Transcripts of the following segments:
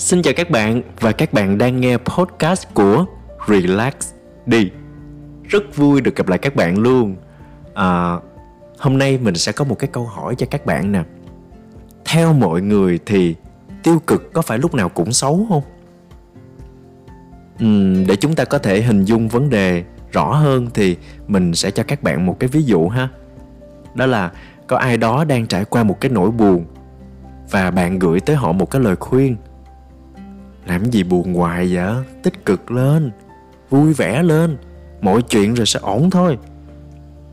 Xin chào các bạn và các bạn đang nghe podcast của Relax đi. Rất vui được gặp lại các bạn luôn. À, hôm nay mình sẽ có một cái câu hỏi cho các bạn nè. Theo mọi người thì tiêu cực có phải lúc nào cũng xấu không? Uhm, để chúng ta có thể hình dung vấn đề rõ hơn thì mình sẽ cho các bạn một cái ví dụ ha. Đó là có ai đó đang trải qua một cái nỗi buồn và bạn gửi tới họ một cái lời khuyên làm gì buồn hoài vậy? Tích cực lên, vui vẻ lên. Mọi chuyện rồi sẽ ổn thôi.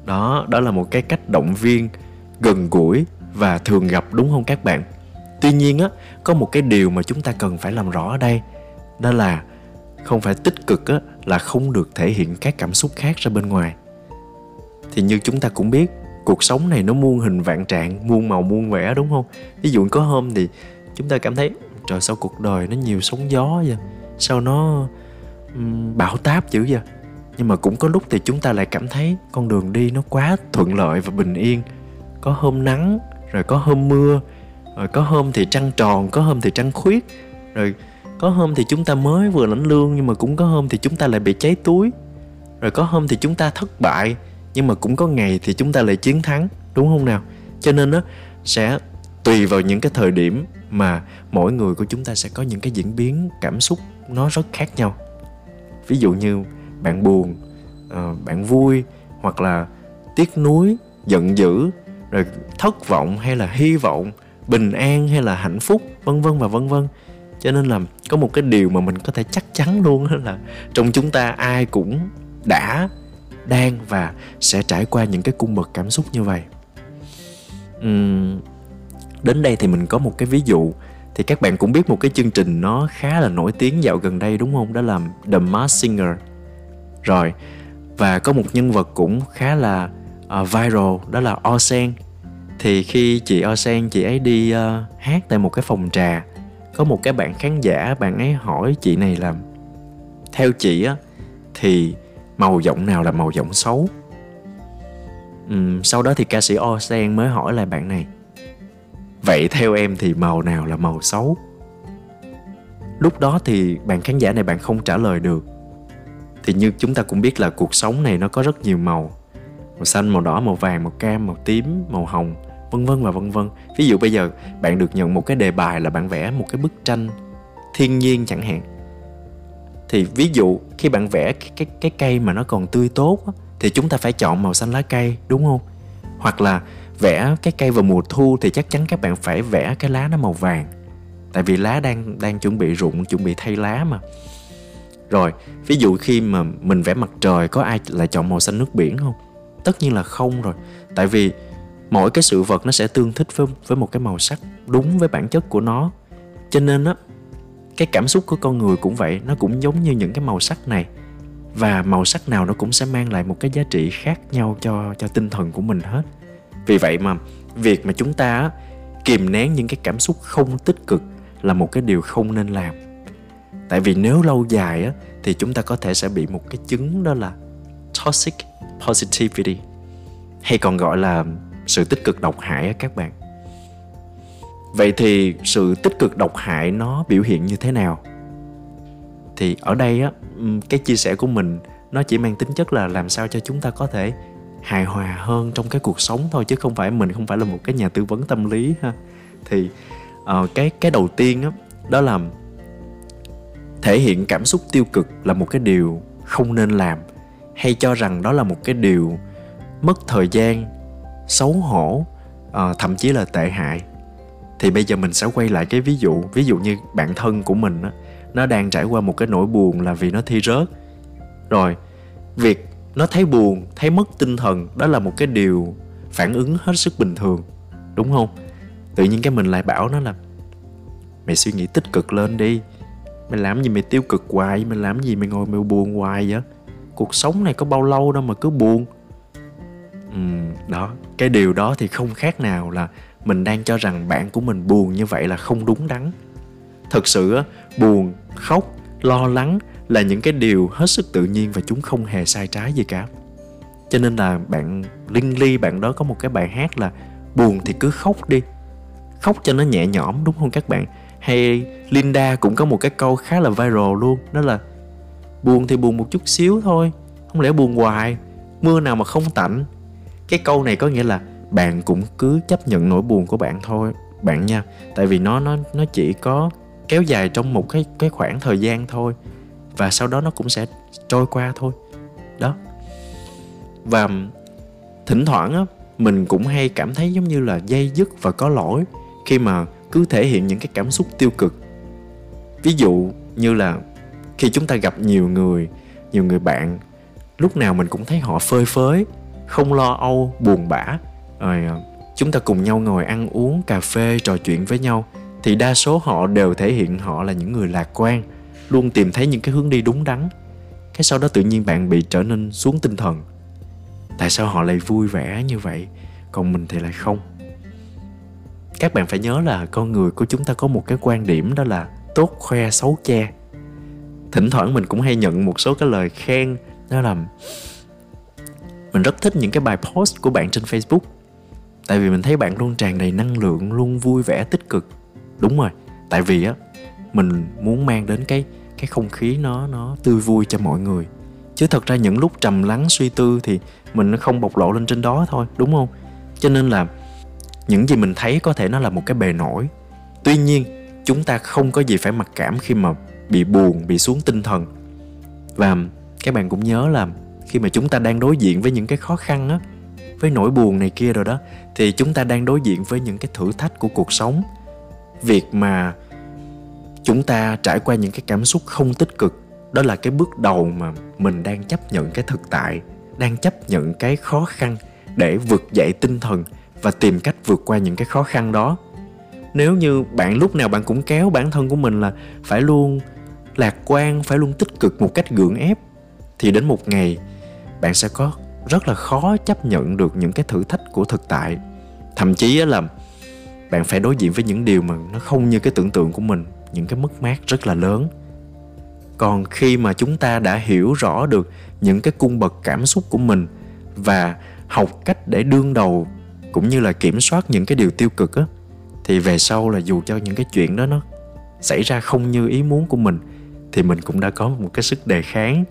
Đó đó là một cái cách động viên, gần gũi và thường gặp, đúng không các bạn? Tuy nhiên á, có một cái điều mà chúng ta cần phải làm rõ ở đây, đó là không phải tích cực á, là không được thể hiện các cảm xúc khác ra bên ngoài. Thì như chúng ta cũng biết, cuộc sống này nó muôn hình vạn trạng, muôn màu, muôn vẻ, đúng không? Ví dụ có hôm thì chúng ta cảm thấy trời sao cuộc đời nó nhiều sóng gió vậy? Sao nó um, bão táp dữ vậy? Nhưng mà cũng có lúc thì chúng ta lại cảm thấy con đường đi nó quá thuận lợi và bình yên. Có hôm nắng rồi có hôm mưa rồi có hôm thì trăng tròn có hôm thì trăng khuyết rồi có hôm thì chúng ta mới vừa lãnh lương nhưng mà cũng có hôm thì chúng ta lại bị cháy túi. Rồi có hôm thì chúng ta thất bại nhưng mà cũng có ngày thì chúng ta lại chiến thắng đúng không nào? Cho nên nó sẽ tùy vào những cái thời điểm mà mỗi người của chúng ta sẽ có những cái diễn biến cảm xúc nó rất khác nhau. Ví dụ như bạn buồn ờ, bạn vui hoặc là tiếc nuối giận dữ rồi thất vọng hay là hy vọng bình an hay là hạnh phúc vân vân và vân vân. Cho nên là có một cái điều mà mình có thể chắc chắn luôn là trong chúng ta ai cũng đã đang và sẽ trải qua những cái cung bậc cảm xúc như vậy. Uhm, đến đây thì mình có một cái ví dụ. Thì các bạn cũng biết một cái chương trình nó khá là nổi tiếng dạo gần đây đúng không? Đó là The Masked Singer. Rồi và có một nhân vật cũng khá là uh, viral đó là Osen thì khi chị Osen chị ấy đi uh, hát tại một cái phòng trà có một cái bạn khán giả bạn ấy hỏi chị này là theo chị á thì màu giọng nào là màu giọng xấu? Uhm, sau đó thì ca sĩ Osen mới hỏi lại bạn này vậy theo em thì màu nào là màu xấu? Lúc đó thì bạn khán giả này bạn không trả lời được. Thì như chúng ta cũng biết là cuộc sống này nó có rất nhiều màu. Màu xanh màu đỏ màu vàng màu cam màu tím màu hồng vân vân và vân vân. Ví dụ bây giờ bạn được nhận một cái đề bài là bạn vẽ một cái bức tranh thiên nhiên chẳng hạn. Thì ví dụ khi bạn vẽ cái cái, cái cây mà nó còn tươi tốt á, thì chúng ta phải chọn màu xanh lá cây đúng không? Hoặc là vẽ cái cây vào mùa thu thì chắc chắn các bạn phải vẽ cái lá nó màu vàng. Tại vì lá đang đang chuẩn bị rụng chuẩn bị thay lá mà. Rồi, ví dụ khi mà mình vẽ mặt trời, có ai lại chọn màu xanh nước biển không? Tất nhiên là không rồi. Tại vì mỗi cái sự vật nó sẽ tương thích với với một cái màu sắc đúng với bản chất của nó. Cho nên á, cái cảm xúc của con người cũng vậy, nó cũng giống như những cái màu sắc này. Và màu sắc nào nó cũng sẽ mang lại một cái giá trị khác nhau cho cho tinh thần của mình hết vì vậy mà, việc mà chúng ta kìm nén những cái cảm xúc không tích cực là một cái điều không nên làm. Tại vì nếu lâu dài á, thì chúng ta có thể sẽ bị một cái chứng đó là toxic positivity, hay còn gọi là sự tích cực độc hại á các bạn. Vậy thì sự tích cực độc hại nó biểu hiện như thế nào? Thì ở đây á cái chia sẻ của mình nó chỉ mang tính chất là làm sao cho chúng ta có thể hài hòa hơn trong cái cuộc sống thôi chứ không phải mình không phải là một cái nhà tư vấn tâm lý ha. Thì uh, cái cái đầu tiên đó, đó là thể hiện cảm xúc tiêu cực là một cái điều không nên làm hay cho rằng đó là một cái điều mất thời gian xấu hổ uh, thậm chí là tệ hại. Thì bây giờ mình sẽ quay lại cái ví dụ ví dụ như bạn thân của mình đó, nó đang trải qua một cái nỗi buồn là vì nó thi rớt. Rồi việc nó thấy buồn thấy mất tinh thần đó là một cái điều phản ứng hết sức bình thường đúng không? Tự nhiên cái mình lại bảo nó là mày suy nghĩ tích cực lên đi. Mày làm gì mày tiêu cực hoài? Mày làm gì mày ngồi mày buồn hoài vậy? Cuộc sống này có bao lâu đâu mà cứ buồn. Ừ, đó cái điều đó thì không khác nào là mình đang cho rằng bạn của mình buồn như vậy là không đúng đắn. Thật sự á buồn khóc lo lắng là những cái điều hết sức tự nhiên và chúng không hề sai trái gì cả. Cho nên là bạn, linh ly bạn đó có một cái bài hát là buồn thì cứ khóc đi khóc cho nó nhẹ nhõm, đúng không các bạn? Hay Linda cũng có một cái câu khá là viral luôn, đó là buồn thì buồn một chút xíu thôi, không lẽ buồn hoài? Mưa nào mà không tạnh? Cái câu này có nghĩa là bạn cũng cứ chấp nhận nỗi buồn của bạn thôi, bạn nha. Tại vì nó nó nó chỉ có kéo dài trong một cái cái khoảng thời gian thôi và sau đó nó cũng sẽ trôi qua thôi. Đó. Và thỉnh thoảng á, mình cũng hay cảm thấy giống như là dây dứt và có lỗi khi mà cứ thể hiện những cái cảm xúc tiêu cực. Ví dụ như là khi chúng ta gặp nhiều người nhiều người bạn, lúc nào mình cũng thấy họ phơi phới, không lo âu, buồn bã. Rồi à, chúng ta cùng nhau ngồi ăn uống, cà phê, trò chuyện với nhau, thì đa số họ đều thể hiện họ là những người lạc quan luôn tìm thấy những cái hướng đi đúng đắn. Cái sau đó tự nhiên bạn bị trở nên xuống tinh thần. Tại sao họ lại vui vẻ như vậy, còn mình thì lại không? Các bạn phải nhớ là con người của chúng ta có một cái quan điểm đó là tốt, khoe, xấu, che. Thỉnh thoảng mình cũng hay nhận một số cái lời khen đó là mình rất thích những cái bài post của bạn trên facebook. Tại vì mình thấy bạn luôn tràn đầy năng lượng, luôn vui vẻ, tích cực. Đúng rồi, tại vì á mình muốn mang đến cái cái không khí nó nó tươi vui cho mọi người. Chứ thật ra những lúc trầm lắng suy tư thì mình nó không bộc lộ lên trên đó thôi, đúng không? Cho nên là những gì mình thấy có thể nó là một cái bề nổi. Tuy nhiên, chúng ta không có gì phải mặc cảm khi mà bị buồn, bị xuống tinh thần. Và các bạn cũng nhớ là khi mà chúng ta đang đối diện với những cái khó khăn á, với nỗi buồn này kia rồi đó, thì chúng ta đang đối diện với những cái thử thách của cuộc sống. Việc mà chúng ta trải qua những cái cảm xúc không tích cực. Đó là cái bước đầu mà mình đang chấp nhận cái thực tại, đang chấp nhận cái khó khăn để vực dậy tinh thần và tìm cách vượt qua những cái khó khăn đó. Nếu như bạn lúc nào bạn cũng kéo bản thân của mình là phải luôn lạc quan, phải luôn tích cực một cách gượng ép, thì đến một ngày bạn sẽ có rất là khó chấp nhận được những cái thử thách của thực tại. Thậm chí là bạn phải đối diện với những điều mà nó không như cái tưởng tượng của mình những cái mất mát rất là lớn. Còn khi mà chúng ta đã hiểu rõ được những cái cung bậc cảm xúc của mình và học cách để đương đầu cũng như là kiểm soát những cái điều tiêu cực á, thì về sau là dù cho những cái chuyện đó nó xảy ra không như ý muốn của mình, thì mình cũng đã có một cái sức đề kháng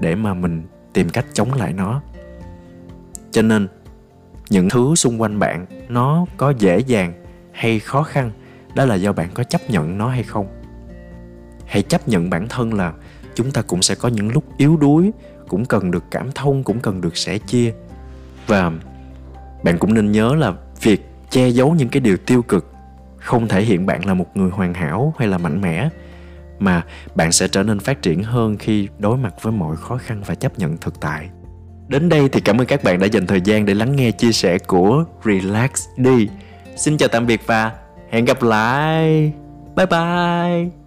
để mà mình tìm cách chống lại nó. Cho nên, những thứ xung quanh bạn nó có dễ dàng hay khó khăn đó là do bạn có chấp nhận nó hay không? Hãy chấp nhận bản thân là chúng ta cũng sẽ có những lúc yếu đuối, cũng cần được cảm thông, cũng cần được sẻ chia. Và bạn cũng nên nhớ là việc che giấu những cái điều tiêu cực không thể hiện bạn là một người hoàn hảo hay là mạnh mẽ, mà bạn sẽ trở nên phát triển hơn khi đối mặt với mọi khó khăn và chấp nhận thực tại. Đến đây thì cảm ơn các bạn đã dành thời gian để lắng nghe chia sẻ của relax đi. Xin chào tạm biệt và hẹn gặp lại. Bye bye.